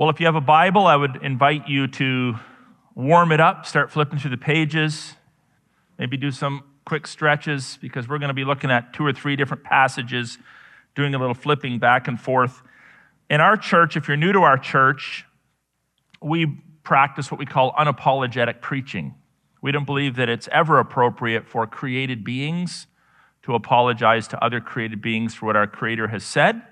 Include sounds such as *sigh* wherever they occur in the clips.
Well, if you have a Bible, I would invite you to warm it up, start flipping through the pages, maybe do some quick stretches because we're going to be looking at two or three different passages, doing a little flipping back and forth. In our church, if you're new to our church, we practice what we call unapologetic preaching. We don't believe that it's ever appropriate for created beings to apologize to other created beings for what our Creator has said,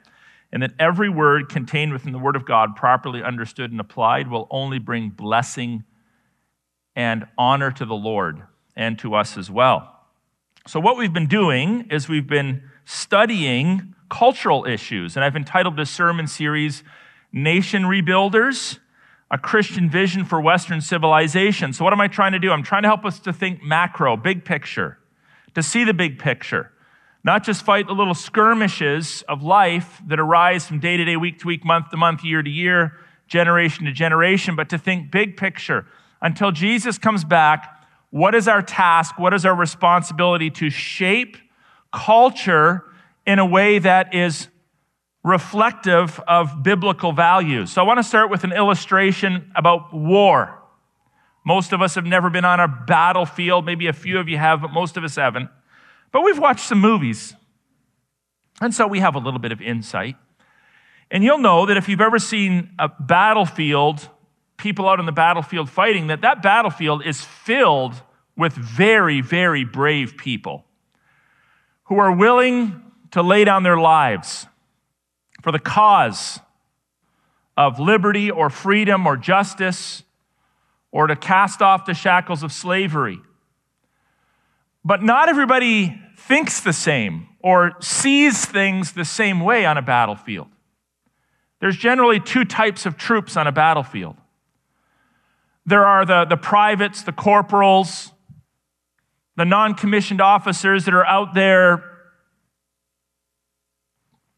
and that every word contained within the Word of God, properly understood and applied, will only bring blessing and honor to the Lord and to us as well. So, what we've been doing is we've been studying cultural issues, and I've entitled this sermon series Nation Rebuilders a Christian vision for Western civilization. So, what am I trying to do? I'm trying to help us to think macro, big picture, to see the big picture, not just fight the little skirmishes of life that arise from day to day, week to week, month to month, year to year, generation to generation, but to think big picture. Until Jesus comes back, what is our task? What is our responsibility to shape culture in a way that is reflective of biblical values. So I want to start with an illustration about war. Most of us have never been on a battlefield. Maybe a few of you have, but most of us haven't. But we've watched some movies. And so we have a little bit of insight. And you'll know that if you've ever seen a battlefield, people out on the battlefield fighting, that that battlefield is filled with very, very brave people who are willing to lay down their lives for the cause of liberty or freedom or justice or to cast off the shackles of slavery. But not everybody thinks the same or sees things the same way on a battlefield. There's generally two types of troops on a battlefield. There are the, the privates, the corporals, the non commissioned officers that are out there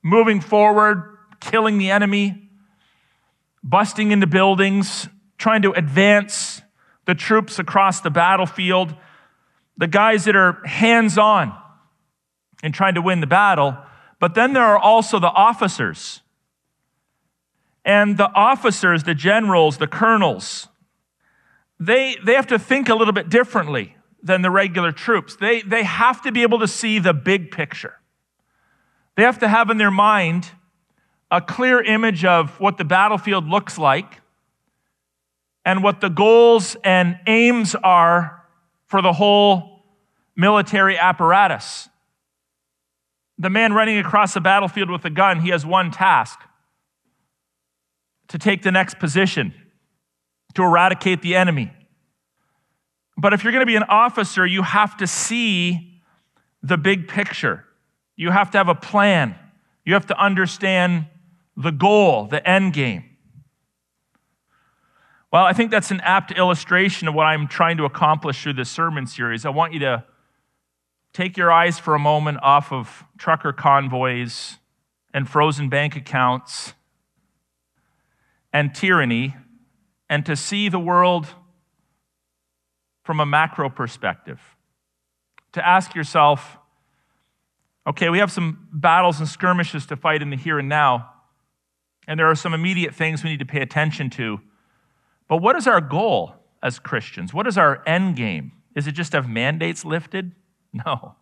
moving forward, killing the enemy, busting into buildings, trying to advance the troops across the battlefield, the guys that are hands on in trying to win the battle. But then there are also the officers. And the officers, the generals, the colonels, they, they have to think a little bit differently than the regular troops. They, they have to be able to see the big picture. They have to have in their mind a clear image of what the battlefield looks like and what the goals and aims are for the whole military apparatus. The man running across the battlefield with a gun, he has one task to take the next position, to eradicate the enemy. But if you're going to be an officer, you have to see the big picture. You have to have a plan. You have to understand the goal, the end game. Well, I think that's an apt illustration of what I'm trying to accomplish through this sermon series. I want you to take your eyes for a moment off of trucker convoys and frozen bank accounts and tyranny and to see the world from a macro perspective. To ask yourself, Okay, we have some battles and skirmishes to fight in the here and now, and there are some immediate things we need to pay attention to. But what is our goal as Christians? What is our end game? Is it just to have mandates lifted? *laughs* No.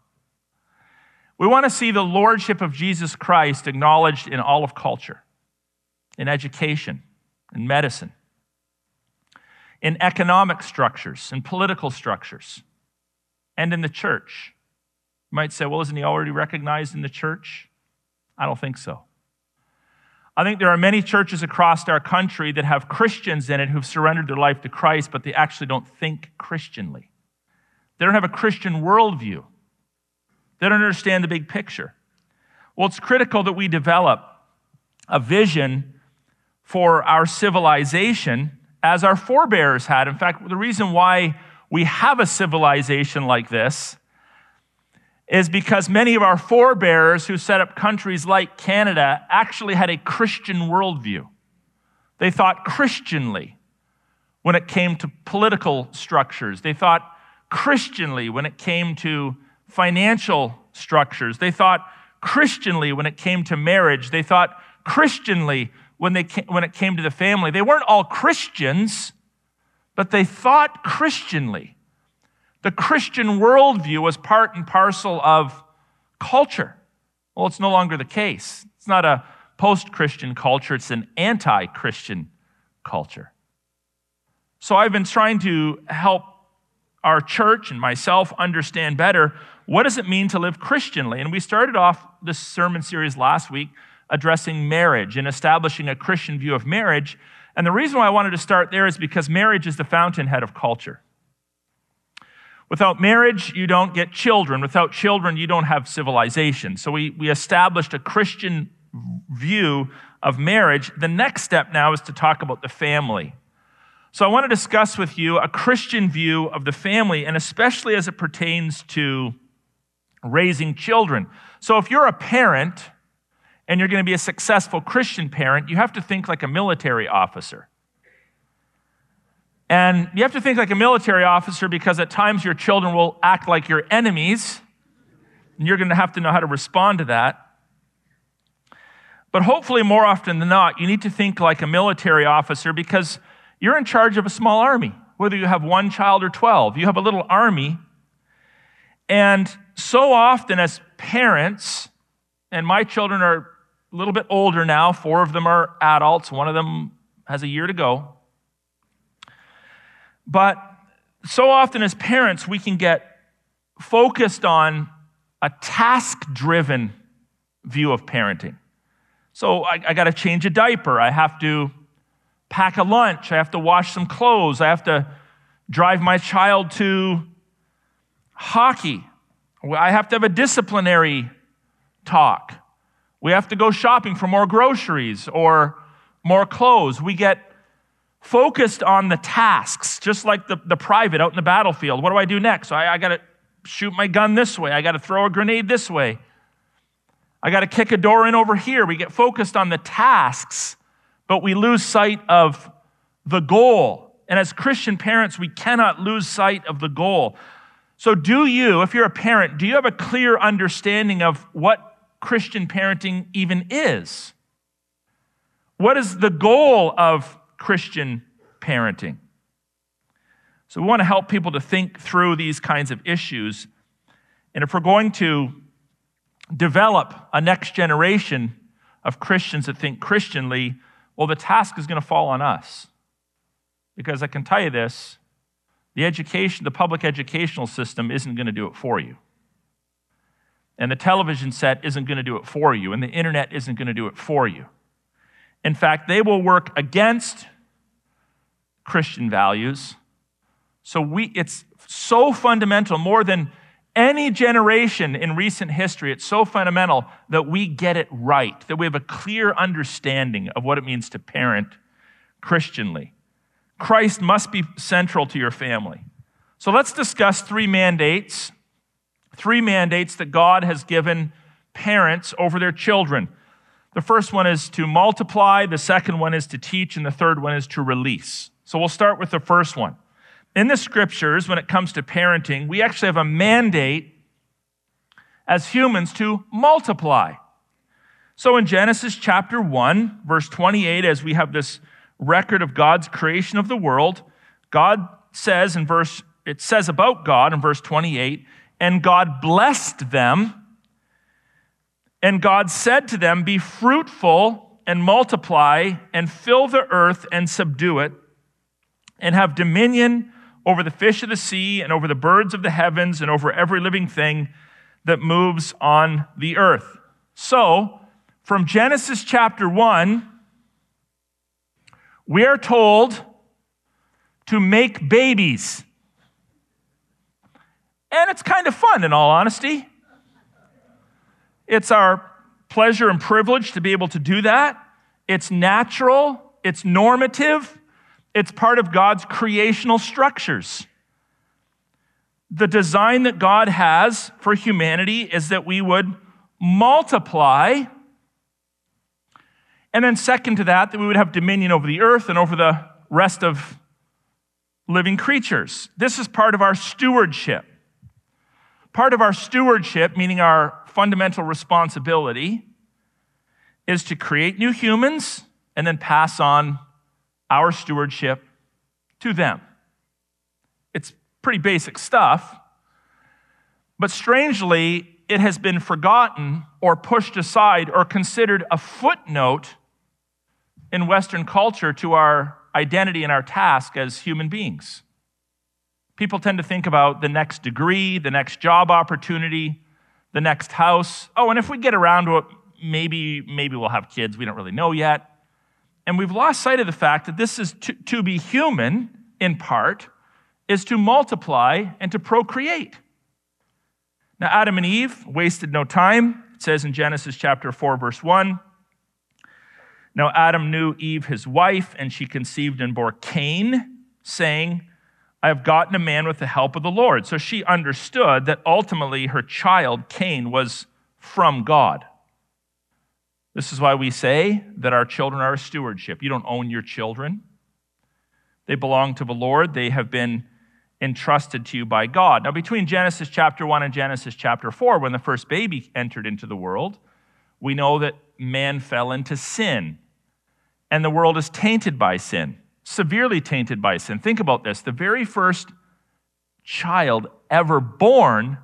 We want to see the lordship of Jesus Christ acknowledged in all of culture, in education, in medicine, in economic structures, in political structures, and in the church. You might say, well, isn't he already recognized in the church? I don't think so. I think there are many churches across our country that have Christians in it who've surrendered their life to Christ, but they actually don't think Christianly. They don't have a Christian worldview. They don't understand the big picture. Well, it's critical that we develop a vision for our civilization as our forebears had. In fact, the reason why we have a civilization like this is because many of our forebears who set up countries like Canada actually had a Christian worldview. They thought Christianly when it came to political structures. They thought Christianly when it came to financial structures. They thought Christianly when it came to marriage. They thought Christianly when, they when it came to the family. They weren't all Christians, but they thought Christianly. The Christian worldview was part and parcel of culture. Well, it's no longer the case. It's not a post Christian culture, it's an anti Christian culture. So I've been trying to help our church and myself understand better what does it mean to live Christianly? And we started off this sermon series last week addressing marriage and establishing a Christian view of marriage. And the reason why I wanted to start there is because marriage is the fountainhead of culture. Without marriage, you don't get children. Without children, you don't have civilization. So we, we established a Christian view of marriage. The next step now is to talk about the family. So I want to discuss with you a Christian view of the family, and especially as it pertains to raising children. So if you're a parent and you're going to be a successful Christian parent, you have to think like a military officer. And you have to think like a military officer because at times your children will act like your enemies, and you're going to have to know how to respond to that. But hopefully, more often than not, you need to think like a military officer because you're in charge of a small army. Whether you have one child or 12, you have a little army and so often, as parents, and my children are a little bit older now, four of them are adults, one of them has a year to go. But so often, as parents, we can get focused on a task driven view of parenting. So I, I got to change a diaper. I have to pack a lunch. I have to wash some clothes. I have to drive my child to hockey. I have to have a disciplinary talk. We have to go shopping for more groceries or more clothes. We get focused on the tasks, just like the, the private out in the battlefield. What do I do next? I, I got to shoot my gun this way. I got to throw a grenade this way. I got to kick a door in over here. We get focused on the tasks, but we lose sight of the goal. And as Christian parents, we cannot lose sight of the goal. So, do you, if you're a parent, do you have a clear understanding of what Christian parenting even is? What is the goal of Christian parenting? So, we want to help people to think through these kinds of issues. And if we're going to develop a next generation of Christians that think Christianly, well, the task is going to fall on us. Because I can tell you this the education, the public educational system isn't going to do it for you. And the television set isn't going to do it for you. And the internet isn't going to do it for you. In fact, they will work against Christian values. So we, it's so fundamental, more than any generation in recent history, it's so fundamental that we get it right, that we have a clear understanding of what it means to parent Christianly. Christ must be central to your family. So let's discuss three mandates, three mandates that God has given parents over their children. The first one is to multiply, the second one is to teach, and the third one is to release. So we'll start with the first one. In the scriptures, when it comes to parenting, we actually have a mandate as humans to multiply. So in Genesis chapter 1, verse 28, as we have this record of God's creation of the world, God says in verse, it says about God in verse 28, and God blessed them, and God said to them, Be fruitful and multiply, and fill the earth and subdue it, and have dominion over the fish of the sea, and over the birds of the heavens, and over every living thing that moves on the earth. So, from Genesis chapter 1, we are told to make babies. And it's kind of fun, in all honesty. It's our pleasure and privilege to be able to do that. It's natural, it's normative, it's part of God's creational structures. The design that God has for humanity is that we would multiply and then, second to that, that we would have dominion over the earth and over the rest of living creatures. This is part of our stewardship. Part of our stewardship, meaning our fundamental responsibility, is to create new humans and then pass on our stewardship to them. It's pretty basic stuff, but strangely, it has been forgotten or pushed aside or considered a footnote in Western culture to our identity and our task as human beings. People tend to think about the next degree, the next job opportunity, the next house. Oh, and if we get around to it, maybe, maybe we'll have kids. We don't really know yet. And we've lost sight of the fact that this is to, to be human, in part, is to multiply and to procreate. Now, Adam and Eve wasted no time. It says in Genesis chapter 4, verse 1 Now Adam knew Eve, his wife, and she conceived and bore Cain, saying, I have gotten a man with the help of the Lord. So she understood that ultimately her child, Cain, was from God. This is why we say that our children are a stewardship. You don't own your children, they belong to the Lord. They have been entrusted to you by God. Now, between Genesis chapter 1 and Genesis chapter 4, when the first baby entered into the world, we know that man fell into sin, and the world is tainted by sin severely tainted by sin. Think about this the very first child ever born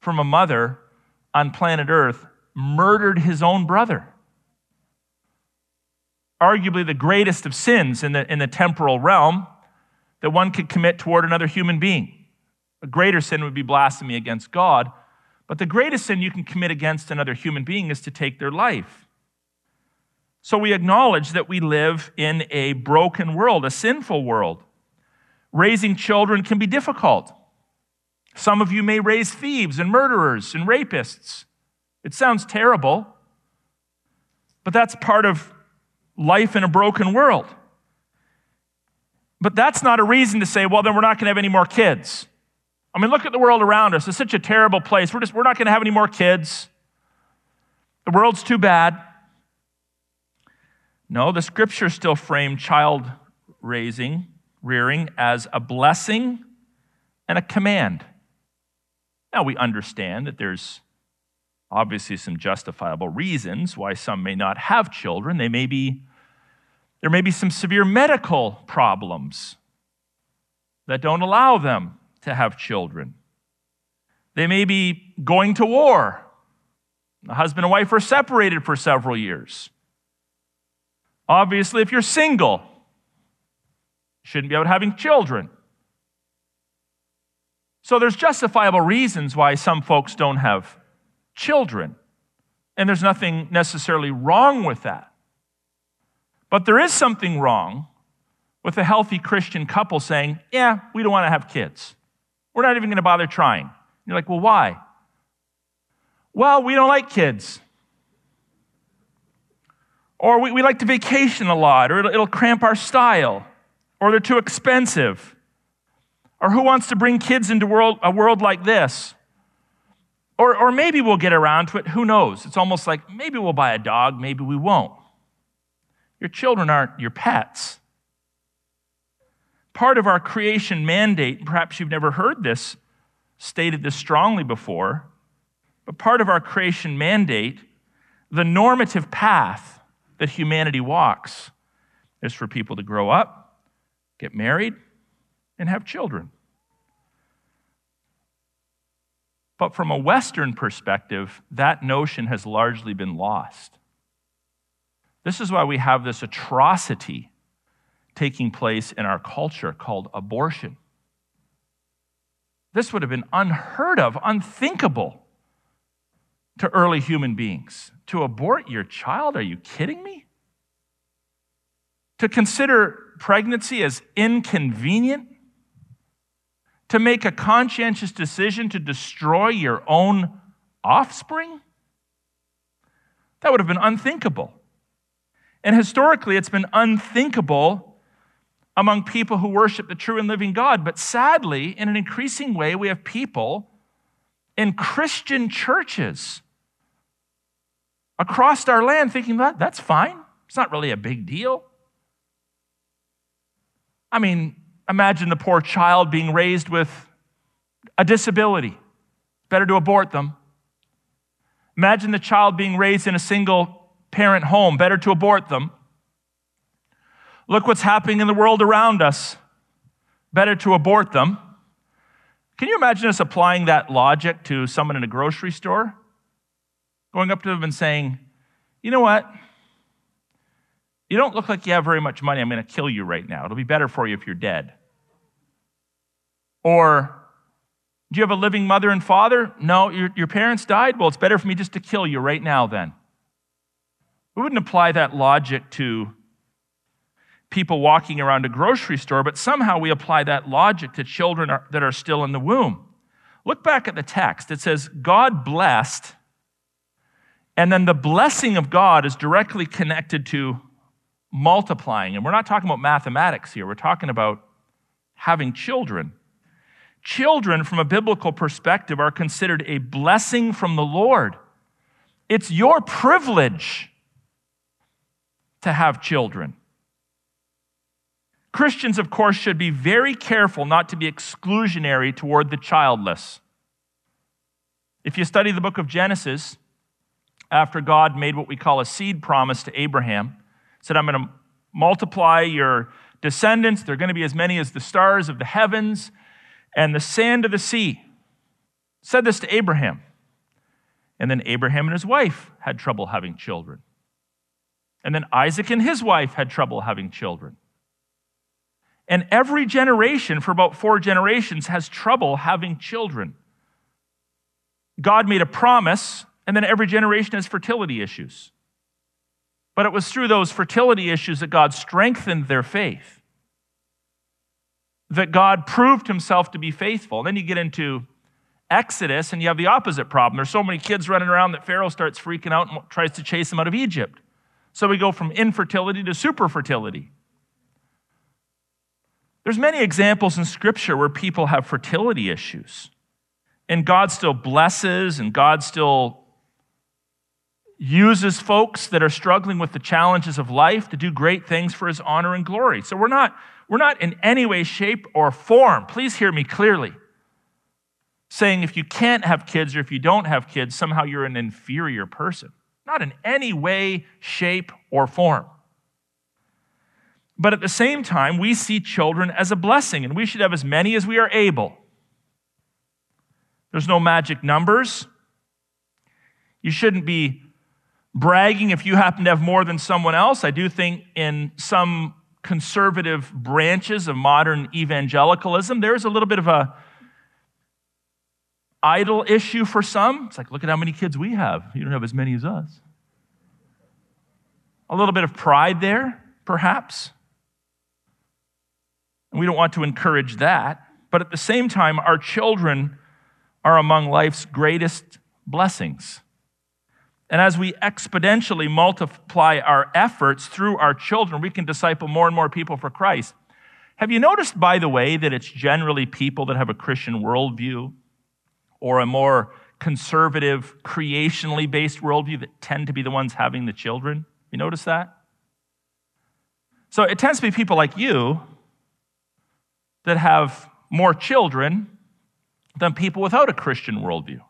from a mother on planet Earth murdered his own brother. Arguably the greatest of sins in the, in the temporal realm that one could commit toward another human being. A greater sin would be blasphemy against God, but the greatest sin you can commit against another human being is to take their life. So we acknowledge that we live in a broken world, a sinful world. Raising children can be difficult. Some of you may raise thieves and murderers and rapists. It sounds terrible, but that's part of life in a broken world. But that's not a reason to say, well, then we're not going to have any more kids. I mean, look at the world around us. It's such a terrible place. We're just we're not going to have any more kids. The world's too bad. No, the scriptures still frame child raising, rearing, as a blessing and a command. Now, we understand that there's obviously some justifiable reasons why some may not have children. They may be, there may be some severe medical problems that don't allow them to have children. They may be going to war. The husband and wife are separated for several years. Obviously, if you're single, shouldn't be out having children. So there's justifiable reasons why some folks don't have children. And there's nothing necessarily wrong with that. But there is something wrong with a healthy Christian couple saying, Yeah, we don't want to have kids. We're not even going to bother trying. You're like, Well, why? Well, we don't like kids. Or we, we like to vacation a lot, or it'll, it'll cramp our style, or they're too expensive. Or who wants to bring kids into world, a world like this? Or, or maybe we'll get around to it. Who knows? It's almost like maybe we'll buy a dog, maybe we won't. Your children aren't your pets. Part of our creation mandate, perhaps you've never heard this stated this strongly before, but part of our creation mandate, the normative path that humanity walks is for people to grow up, get married, and have children. But from a Western perspective, that notion has largely been lost. This is why we have this atrocity taking place in our culture called abortion. This would have been unheard of, unthinkable to early human beings. To abort your child? Are you kidding me? To consider pregnancy as inconvenient? To make a conscientious decision to destroy your own offspring? That would have been unthinkable. And historically, it's been unthinkable among people who worship the true and living God. But sadly, in an increasing way, we have people in Christian churches across our land thinking that that's fine. It's not really a big deal. I mean, imagine the poor child being raised with a disability. Better to abort them. Imagine the child being raised in a single parent home. Better to abort them. Look what's happening in the world around us. Better to abort them. Can you imagine us applying that logic to someone in a grocery store? Going up to them and saying, You know what? You don't look like you have very much money. I'm going to kill you right now. It'll be better for you if you're dead. Or, do you have a living mother and father? No, your, your parents died? Well, it's better for me just to kill you right now then. We wouldn't apply that logic to people walking around a grocery store, but somehow we apply that logic to children are, that are still in the womb. Look back at the text. It says, God blessed, and then the blessing of God is directly connected to multiplying. And we're not talking about mathematics here, we're talking about having children. Children, from a biblical perspective, are considered a blessing from the Lord. It's your privilege to have children. Christians, of course, should be very careful not to be exclusionary toward the childless. If you study the book of Genesis, after God made what we call a seed promise to Abraham, said, I'm going to multiply your descendants. They're going to be as many as the stars of the heavens and the sand of the sea. Said this to Abraham. And then Abraham and his wife had trouble having children. And then Isaac and his wife had trouble having children. And every generation, for about four generations, has trouble having children. God made a promise, and then every generation has fertility issues. But it was through those fertility issues that God strengthened their faith, that God proved himself to be faithful. And Then you get into Exodus, and you have the opposite problem. There's so many kids running around that Pharaoh starts freaking out and tries to chase them out of Egypt. So we go from infertility to superfertility. There's many examples in scripture where people have fertility issues. And God still blesses and God still uses folks that are struggling with the challenges of life to do great things for his honor and glory. So we're not we're not in any way shape or form. Please hear me clearly. Saying if you can't have kids or if you don't have kids, somehow you're an inferior person. Not in any way, shape, or form. But at the same time, we see children as a blessing, and we should have as many as we are able. There's no magic numbers. You shouldn't be bragging if you happen to have more than someone else. I do think in some conservative branches of modern evangelicalism, there's a little bit of a idol issue for some. It's like, look at how many kids we have. You don't have as many as us. A little bit of pride there, perhaps. We don't want to encourage that. But at the same time, our children are among life's greatest blessings. And as we exponentially multiply our efforts through our children, we can disciple more and more people for Christ. Have you noticed, by the way, that it's generally people that have a Christian worldview or a more conservative, creationally based worldview that tend to be the ones having the children? You notice that? So it tends to be people like you that have more children than people without a Christian worldview.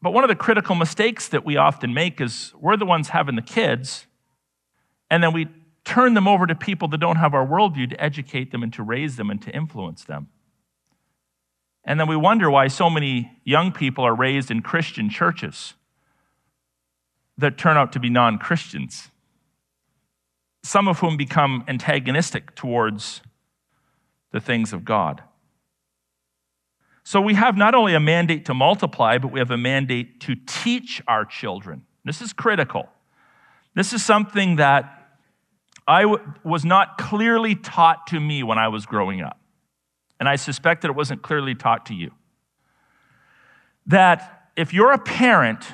But one of the critical mistakes that we often make is we're the ones having the kids, and then we turn them over to people that don't have our worldview to educate them and to raise them and to influence them. And then we wonder why so many young people are raised in Christian churches that turn out to be non Christians, some of whom become antagonistic towards the things of God. So we have not only a mandate to multiply, but we have a mandate to teach our children. This is critical. This is something that I w- was not clearly taught to me when I was growing up. And I suspect that it wasn't clearly taught to you. That if you're a parent,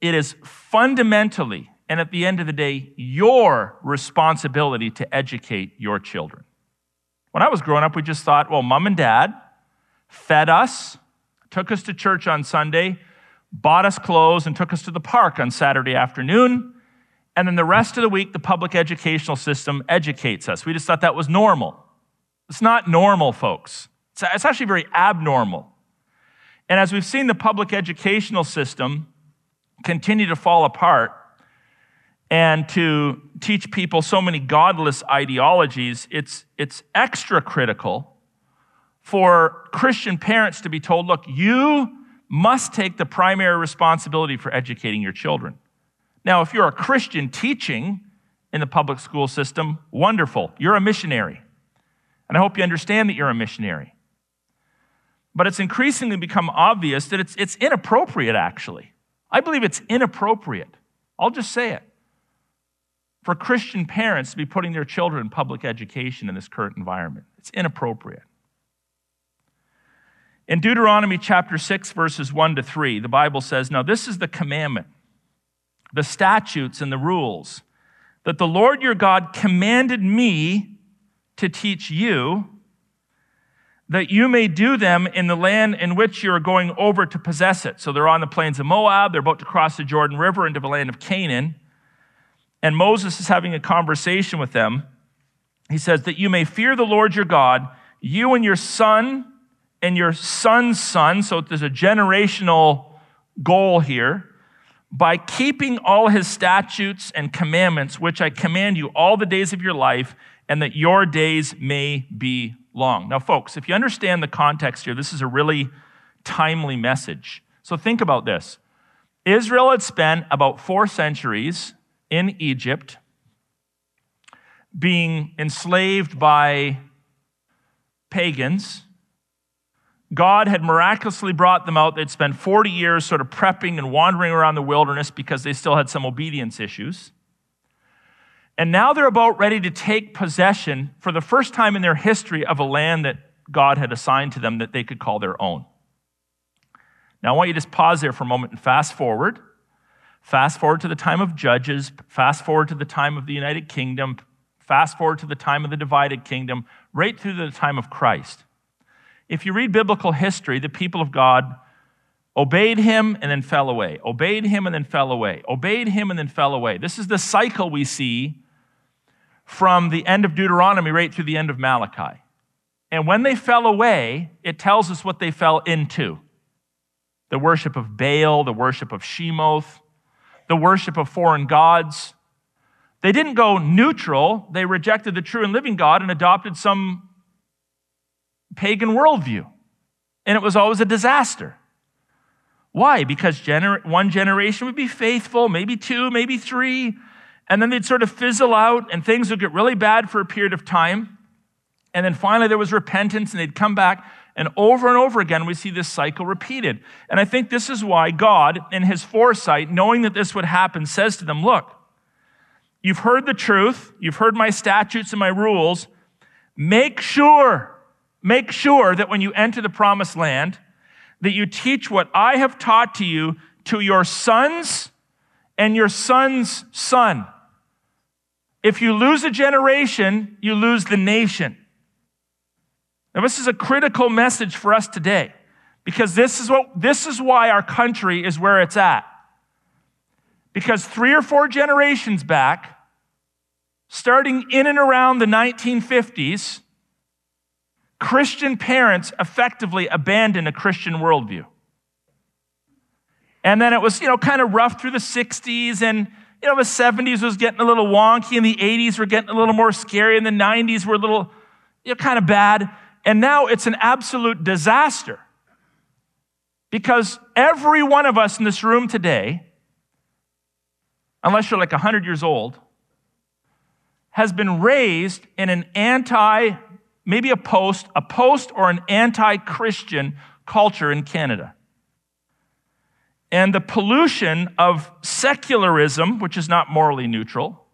it is fundamentally and at the end of the day your responsibility to educate your children. When I was growing up, we just thought, well, mom and dad fed us, took us to church on Sunday, bought us clothes, and took us to the park on Saturday afternoon. And then the rest of the week, the public educational system educates us. We just thought that was normal. It's not normal, folks. It's actually very abnormal. And as we've seen the public educational system continue to fall apart, and to teach people so many godless ideologies, it's, it's extra critical for Christian parents to be told, look, you must take the primary responsibility for educating your children. Now, if you're a Christian teaching in the public school system, wonderful. You're a missionary. And I hope you understand that you're a missionary. But it's increasingly become obvious that it's, it's inappropriate, actually. I believe it's inappropriate. I'll just say it. For Christian parents to be putting their children in public education in this current environment, it's inappropriate. In Deuteronomy chapter 6, verses 1 to 3, the Bible says, Now this is the commandment, the statutes and the rules that the Lord your God commanded me to teach you, that you may do them in the land in which you are going over to possess it. So they're on the plains of Moab, they're about to cross the Jordan River into the land of Canaan. And Moses is having a conversation with them. He says, That you may fear the Lord your God, you and your son and your son's son, so there's a generational goal here, by keeping all his statutes and commandments, which I command you all the days of your life, and that your days may be long. Now, folks, if you understand the context here, this is a really timely message. So think about this Israel had spent about four centuries in Egypt being enslaved by pagans God had miraculously brought them out. They'd spent 40 years sort of prepping and wandering around the wilderness because they still had some obedience issues. And now they're about ready to take possession for the first time in their history of a land that God had assigned to them that they could call their own. Now, I want you to just pause there for a moment and fast forward. Fast forward to the time of Judges, fast forward to the time of the United Kingdom, fast forward to the time of the divided kingdom, right through to the time of Christ. If you read biblical history, the people of God obeyed him and then fell away, obeyed him and then fell away, obeyed him and then fell away. This is the cycle we see from the end of Deuteronomy right through the end of Malachi. And when they fell away, it tells us what they fell into the worship of Baal, the worship of Shemoth, the worship of foreign gods. They didn't go neutral, they rejected the true and living God and adopted some pagan worldview. And it was always a disaster. Why? Because gener- one generation would be faithful, maybe two, maybe three, and then they'd sort of fizzle out and things would get really bad for a period of time. And then finally there was repentance and they'd come back. And over and over again, we see this cycle repeated. And I think this is why God, in his foresight, knowing that this would happen, says to them, Look, you've heard the truth, you've heard my statutes and my rules. Make sure Make sure that when you enter the promised land, that you teach what I have taught to you to your sons and your son's son. If you lose a generation, you lose the nation. Now, this is a critical message for us today because this is, what, this is why our country is where it's at. Because three or four generations back, starting in and around the 1950s, Christian parents effectively abandoned a Christian worldview. And then it was, you know, kind of rough through the 60s, and, you know, the 70s was getting a little wonky, and the 80s were getting a little more scary, and the 90s were a little, you know, kind of bad. And now it's an absolute disaster. Because every one of us in this room today, unless you're like 100 years old, has been raised in an anti maybe a post, a post or an anti Christian culture in Canada. And the pollution of secularism, which is not morally neutral,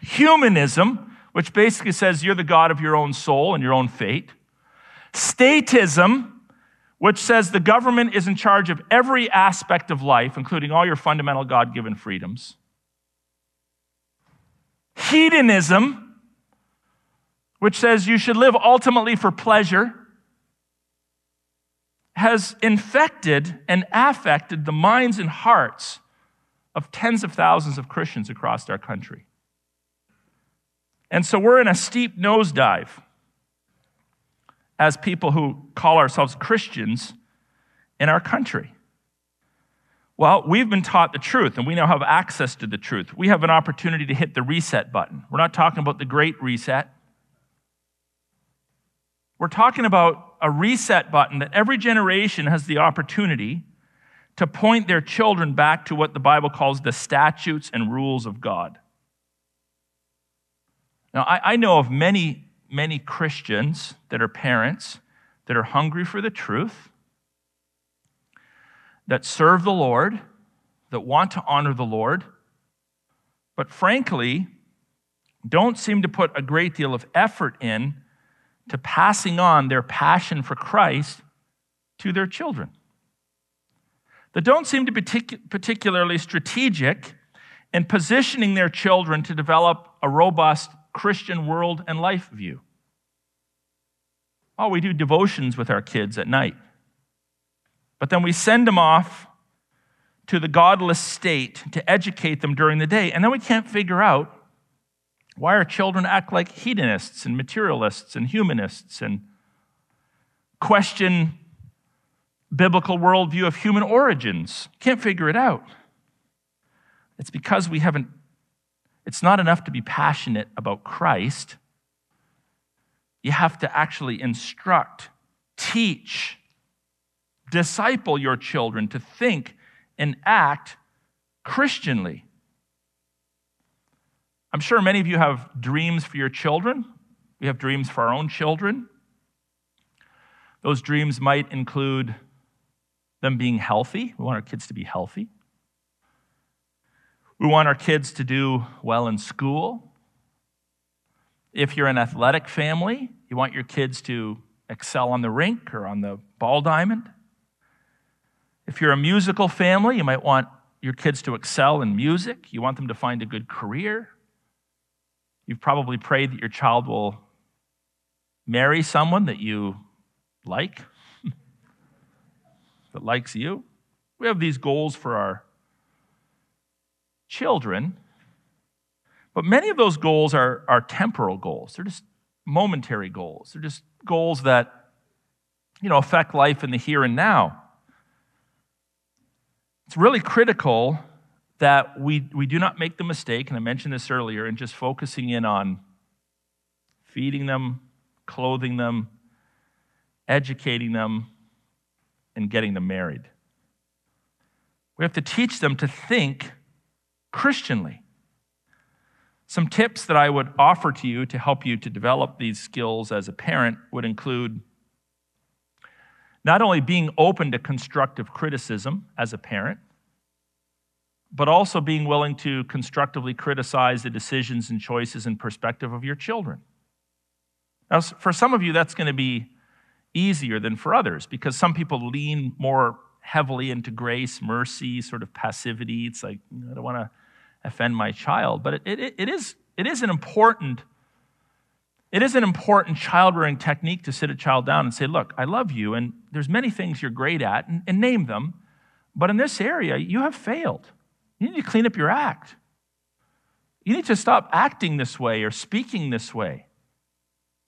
humanism, which basically says you're the God of your own soul and your own fate, statism, which says the government is in charge of every aspect of life, including all your fundamental God given freedoms, hedonism, which says you should live ultimately for pleasure, has infected and affected the minds and hearts of tens of thousands of Christians across our country. And so we're in a steep nosedive as people who call ourselves Christians in our country. Well, we've been taught the truth and we now have access to the truth. We have an opportunity to hit the reset button. We're not talking about the great reset. We're talking about a reset button that every generation has the opportunity to point their children back to what the Bible calls the statutes and rules of God. Now, I, I know of many, many Christians that are parents that are hungry for the truth, that serve the Lord, that want to honor the Lord, but frankly, don't seem to put a great deal of effort in to passing on their passion for Christ to their children. That don't seem to be particularly strategic in positioning their children to develop a robust Christian world and life view. Oh, we do devotions with our kids at night. But then we send them off to the godless state to educate them during the day. And then we can't figure out why our children act like hedonists and materialists and humanists and question biblical worldview of human origins. Can't figure it out. It's because we haven't, it's not enough to be passionate about Christ. You have to actually instruct, teach, disciple your children to think and act Christianly. I'm sure many of you have dreams for your children. We have dreams for our own children. Those dreams might include them being healthy. We want our kids to be healthy. We want our kids to do well in school. If you're an athletic family, you want your kids to excel on the rink or on the ball diamond. If you're a musical family, you might want your kids to excel in music. You want them to find a good career. You've probably prayed that your child will marry someone that you like, *laughs* that likes you. We have these goals for our children, but many of those goals are, are temporal goals. They're just momentary goals. They're just goals that, you know, affect life in the here and now. It's really critical that we, we do not make the mistake, and I mentioned this earlier, in just focusing in on feeding them, clothing them, educating them, and getting them married. We have to teach them to think Christianly. Some tips that I would offer to you to help you to develop these skills as a parent would include not only being open to constructive criticism as a parent, but also being willing to constructively criticize the decisions and choices and perspective of your children. Now, for some of you, that's going to be easier than for others because some people lean more heavily into grace, mercy, sort of passivity. It's like, I don't want to offend my child. But it, it, it, is, it is an important it is an important child rearing technique to sit a child down and say, Look, I love you, and there's many things you're great at, and, and name them. But in this area, you have failed. You need to clean up your act. You need to stop acting this way or speaking this way.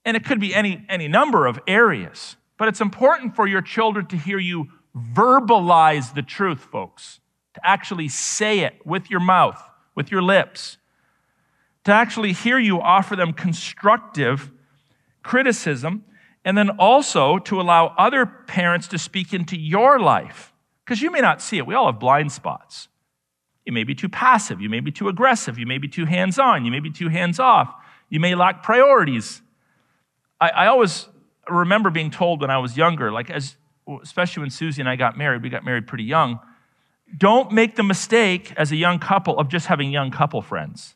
And it could be any, any number of areas. But it's important for your children to hear you verbalize the truth, folks, to actually say it with your mouth, with your lips, to actually hear you offer them constructive criticism, and then also to allow other parents to speak into your life. Because you may not see it. We all have blind spots. You may be too passive. You may be too aggressive. You may be too hands on. You may be too hands off. You may lack priorities. I, I, always remember being told when I was younger, like as especially when Susie and I got married, we got married pretty young. Don't make the mistake as a young couple of just having young couple friends.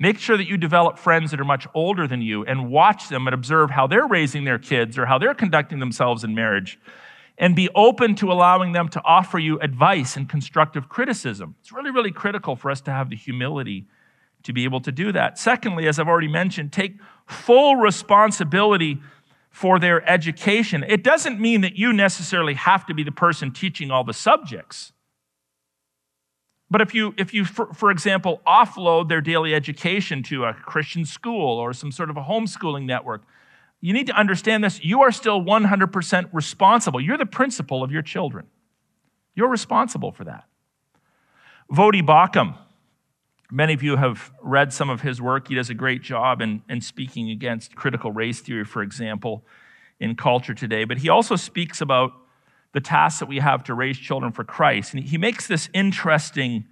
Make sure that you develop friends that are much older than you and watch them and observe how they're raising their kids or how they're conducting themselves in marriage and be open to allowing them to offer you advice and constructive criticism. It's really, really critical for us to have the humility to be able to do that. Secondly, as I've already mentioned, take full responsibility for their education. It doesn't mean that you necessarily have to be the person teaching all the subjects. But if you, if you for, for, example, offload their daily education to a Christian school or some sort of a homeschooling network, you need to understand this. You are still 100% responsible. You're the principal of your children. You're responsible for that. Voddie Baucham, many of you have read some of his work. He does a great job in, in speaking against critical race theory, for example, in culture today. But he also speaks about the task that we have to raise children for Christ. And he makes this interesting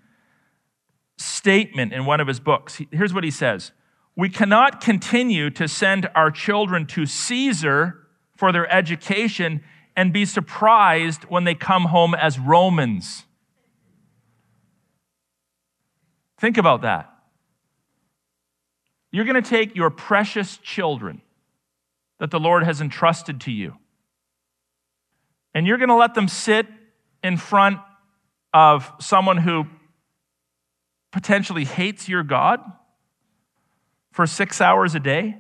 statement in one of his books. Here's what he says We cannot continue to send our children to Caesar for their education and be surprised when they come home as Romans. Think about that. You're going to take your precious children that the Lord has entrusted to you, and you're going to let them sit in front of someone who potentially hates your God for six hours a day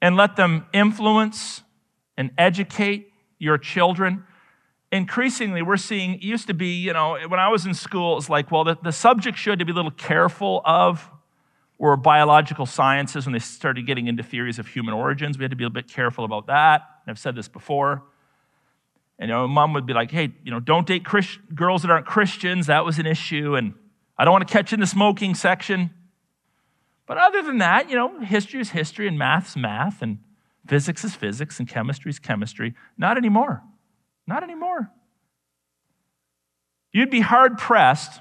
and let them influence and educate your children. Increasingly, we're seeing, it used to be, you know, when I was in school, it's like, well, the, the subject should to be a little careful of were biological sciences when they started getting into theories of human origins. We had to be a bit careful about that. I've said this before. And you know, mom would be like, hey, you know, don't date Christ- girls that aren't Christians. That was an issue. And I don't want to catch in the smoking section. But other than that, you know, history is history and math's math and physics is physics and chemistry is chemistry. Not anymore. Not anymore. You'd be hard pressed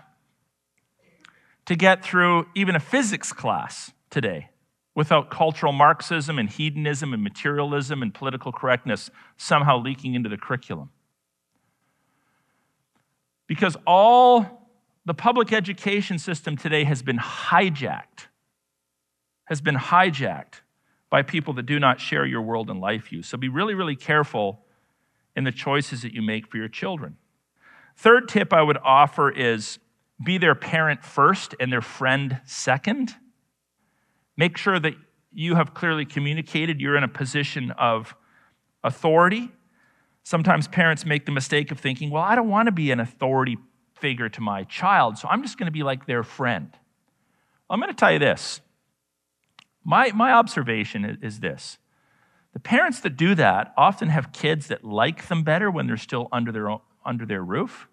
to get through even a physics class today without cultural Marxism and hedonism and materialism and political correctness somehow leaking into the curriculum. Because all the public education system today has been hijacked, has been hijacked by people that do not share your world and life view. So be really, really careful in the choices that you make for your children. Third tip I would offer is be their parent first and their friend second. Make sure that you have clearly communicated you're in a position of authority. Sometimes parents make the mistake of thinking, well, I don't want to be an authority figure to my child, so I'm just going to be like their friend. I'm going to tell you this. My, my observation is this the parents that do that often have kids that like them better when they're still under their, own, under their roof.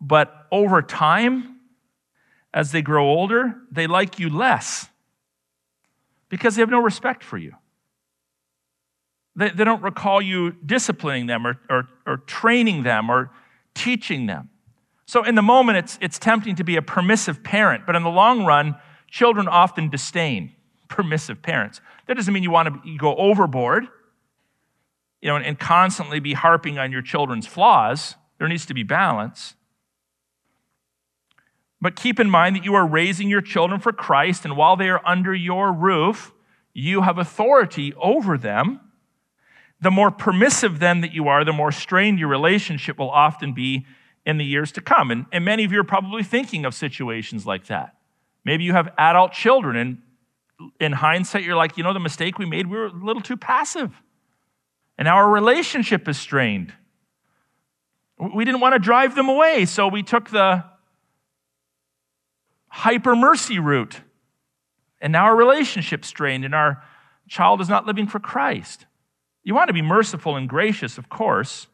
But over time, as they grow older, they like you less because they have no respect for you. They, they don't recall you disciplining them or, or, or training them or teaching them. So, in the moment, it's, it's tempting to be a permissive parent, but in the long run, children often disdain permissive parents. That doesn't mean you want to go overboard you know, and, constantly be harping on your children's flaws. There needs to be balance. But keep in mind that you are raising your children for Christ, and while they are under your roof, you have authority over them. The more permissive then that you are, the more strained your relationship will often be in the years to come. And, and many of you are probably thinking of situations like that. Maybe you have adult children, and in hindsight, you're like, you know, the mistake we made, we were a little too passive. And our relationship is strained. We didn't want to drive them away, so we took the hyper mercy route. And now our relationship's strained and our child is not living for Christ. You want to be merciful and gracious, of course,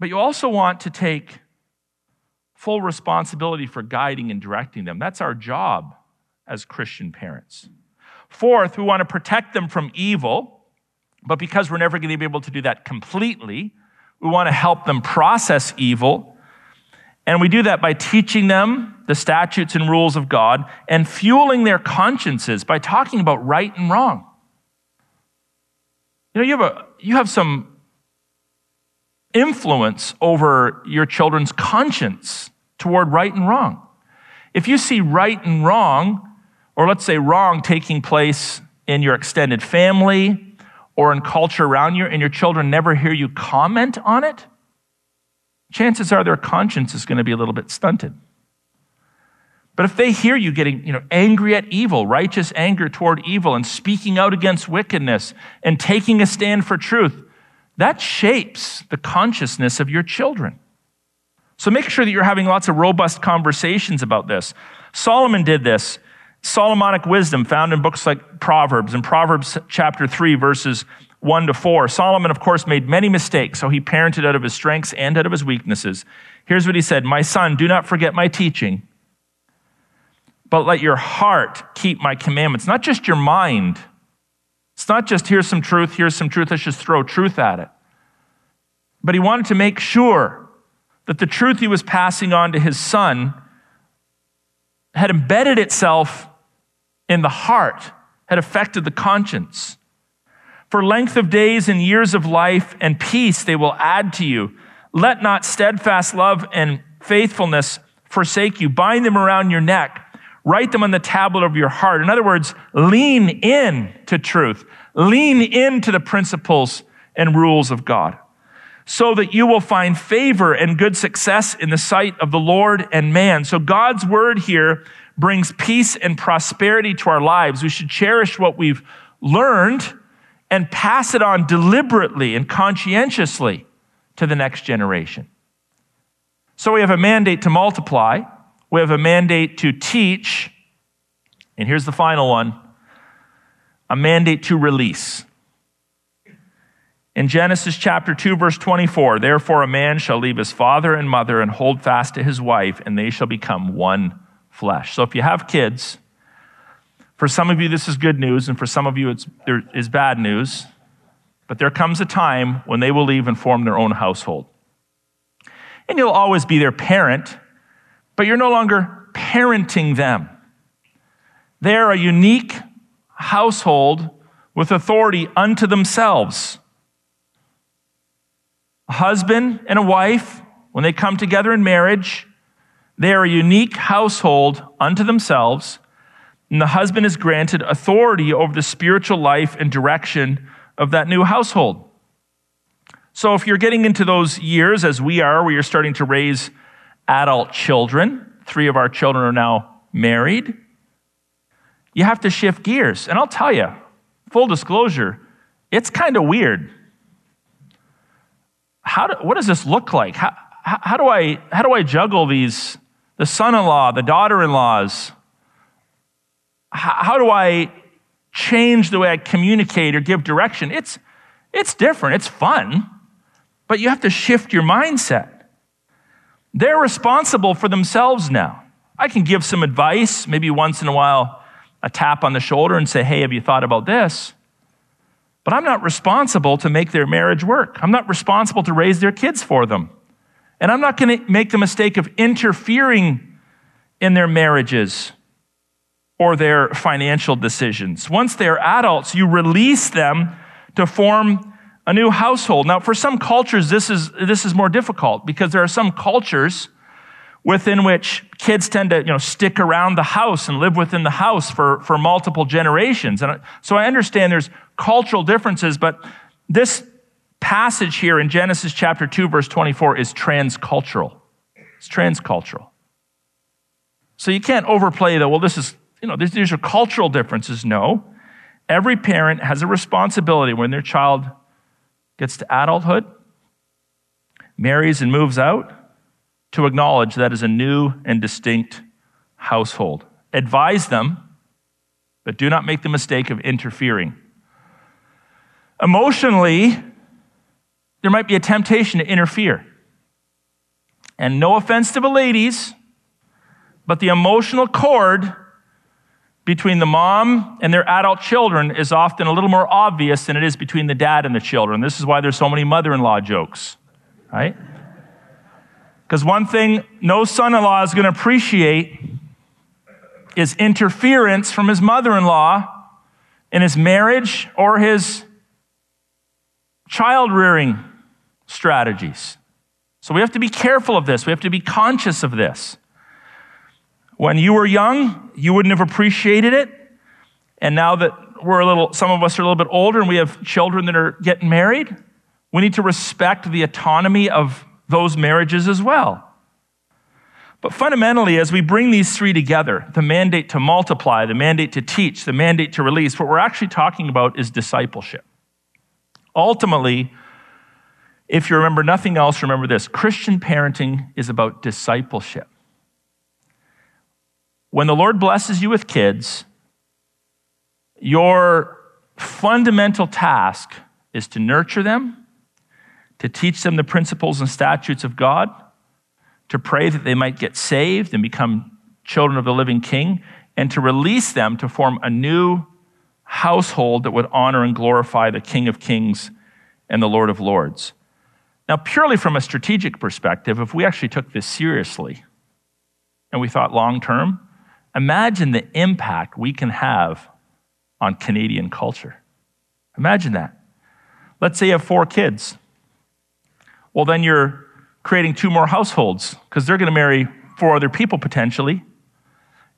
but you also want to take full responsibility for guiding and directing them. That's our job as Christian parents. Fourth, we want to protect them from evil, but because we're never going to be able to do that completely, we want to help them process evil. And we do that by teaching them the statutes and rules of God and fueling their consciences by talking about right and wrong. You know, you have, a, you have some influence over your children's conscience toward right and wrong. If you see right and wrong, or let's say wrong taking place in your extended family or in culture around you, and your children never hear you comment on it, chances are their conscience is going to be a little bit stunted. But if they hear you getting, you know, angry at evil, righteous anger toward evil, and speaking out against wickedness and taking a stand for truth, that shapes the consciousness of your children. So make sure that you're having lots of robust conversations about this. Solomon did this. Solomonic wisdom found in books like Proverbs and Proverbs chapter 3, verses 1 to 4. Solomon, of course, made many mistakes, so he parented out of his strengths and out of his weaknesses. Here's what he said My son, do not forget my teaching, but let your heart keep my commandments, not just your mind. It's not just here's some truth, here's some truth, let's just throw truth at it. But he wanted to make sure that the truth he was passing on to his son had embedded itself in the heart, had affected the conscience. For length of days and years of life and peace they will add to you. Let not steadfast love and faithfulness forsake you. Bind them around your neck. Write them on the tablet of your heart. In other words, lean in to truth. Lean into the principles and rules of God so that you will find favor and good success in the sight of the Lord and man. So God's word here brings peace and prosperity to our lives. We should cherish what we've learned and pass it on deliberately and conscientiously to the next generation. So we have a mandate to multiply, we have a mandate to teach, and here's the final one a mandate to release. In Genesis chapter 2, verse 24, therefore a man shall leave his father and mother and hold fast to his wife, and they shall become one flesh. So if you have kids, for some of you this is good news, and for some of you it's, there is bad news. But there comes a time when they will leave and form their own household. And you'll always be their parent, but you're no longer parenting them. They're a unique household with authority unto themselves a husband and a wife, when they come together in marriage, they are a unique household unto themselves, and the husband is granted authority over the spiritual life and direction of that new household. So, if you're getting into those years, as we are, where you're starting to raise adult children, three of our children are now married, you have to shift gears. And I'll tell you, full disclosure, it's kind of weird how do, what does this look like? How, how, do I, how do I juggle these, the son in law, the daughter in laws? How, how do I change the way I communicate or give direction? It's, it's different, it's fun, but you have to shift your mindset. They're responsible for themselves now. I can give some advice, maybe once in a while, a tap on the shoulder and say, Hey, have you thought about this? But I'm not responsible to make their marriage work. I'm not responsible to raise their kids for them. And I'm not going to make the mistake of interfering in their marriages or their financial decisions. Once they're adults, you release them to form a new household. Now, for some cultures, this is, this is more difficult because there are some cultures within which kids tend to you know, stick around the house and live within the house for, for multiple generations. And so I understand there's cultural differences, but this passage here in Genesis chapter 2, verse 24 is transcultural. It's transcultural. So you can't overplay that, well, this is, you know, these are cultural differences. No. Every parent has a responsibility when their child gets to adulthood, marries and moves out, to acknowledge that is a new and distinct household. Advise them, but do not make the mistake of interfering. Emotionally, there might be a temptation to interfere. And no offense to the ladies, but the emotional cord between the mom and their adult children is often a little more obvious than it is between the dad and the children. This is why there's so many mother in law jokes, right? Because one thing no son in law is going to appreciate is interference from his mother in law in his marriage or his child rearing strategies. So we have to be careful of this. We have to be conscious of this. When you were young, you wouldn't have appreciated it. And now that we're a little, some of us are a little bit older and we have children that are getting married, we need to respect the autonomy of those marriages as well. But fundamentally, as we bring these three together the mandate to multiply, the mandate to teach, the mandate to release what we're actually talking about is discipleship. Ultimately, if you remember nothing else, remember this Christian parenting is about discipleship. when the Lord blesses you with kids, your fundamental task is to nurture them, to teach them the principles and statutes of God, to pray that they might get saved and become children of the living King, and to release them to form a new household that would honor and glorify the King of Kings and the Lord of Lords. Now, purely from a strategic perspective, if we actually took this seriously and we thought long term, imagine the impact we can have on Canadian culture. Imagine that. Let's say you have four kids. Well, then you're creating two more households because they're going to marry four other people potentially.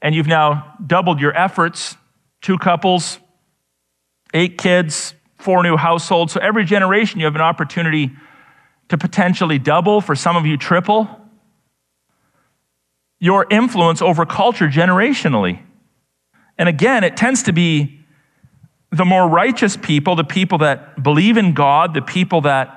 And you've now doubled your efforts two couples, eight kids, four new households. So every generation you have an opportunity to potentially double, for some of you, triple your influence over culture generationally. And again, it tends to be the more righteous people, the people that believe in God, the people that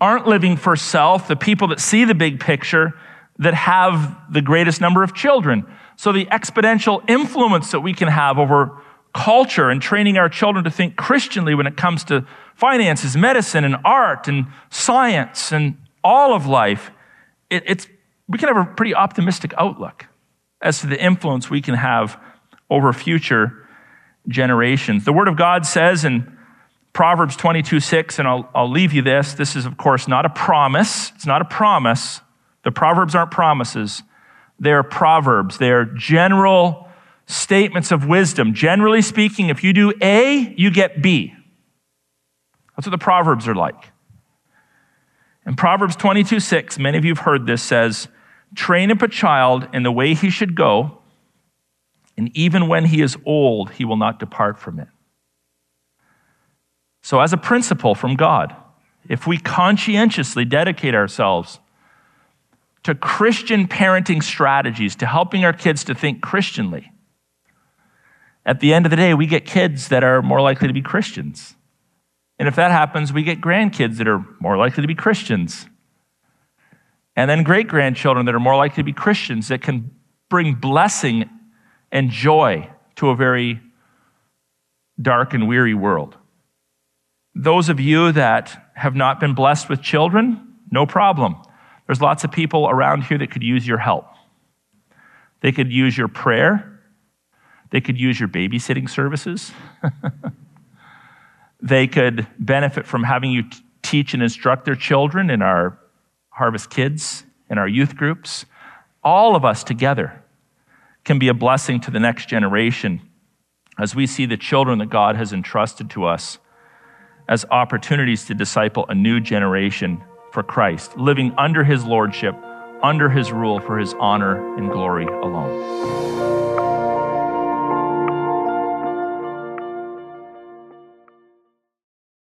aren't living for self, the people that see the big picture, that have the greatest number of children. So the exponential influence that we can have over culture and training our children to think Christianly when it comes to finances, medicine, and art, and science, and all of life, it, it's, we can have a pretty optimistic outlook as to the influence we can have over future generations. The Word of God says in Proverbs 22 6, and I'll, I'll leave you this. This is, of course, not a promise. It's not a promise. The Proverbs aren't promises, they're proverbs. They're general statements of wisdom. Generally speaking, if you do A, you get B. That's what the Proverbs are like. And Proverbs 22 6, many of you have heard this, says, Train up a child in the way he should go, and even when he is old, he will not depart from it. So, as a principle from God, if we conscientiously dedicate ourselves to Christian parenting strategies, to helping our kids to think Christianly, at the end of the day, we get kids that are more likely to be Christians. And if that happens, we get grandkids that are more likely to be Christians. And then great grandchildren that are more likely to be Christians that can bring blessing and joy to a very dark and weary world. Those of you that have not been blessed with children, no problem. There's lots of people around here that could use your help. They could use your prayer. They could use your babysitting services. *laughs* they could benefit from having you t- teach and instruct their children in our Harvest Kids, in our youth groups. All of us together can be a blessing to the next generation as we see the children that God has entrusted to us as opportunities to disciple a new generation for Christ, living under his lordship, under his rule for his honor and glory alone.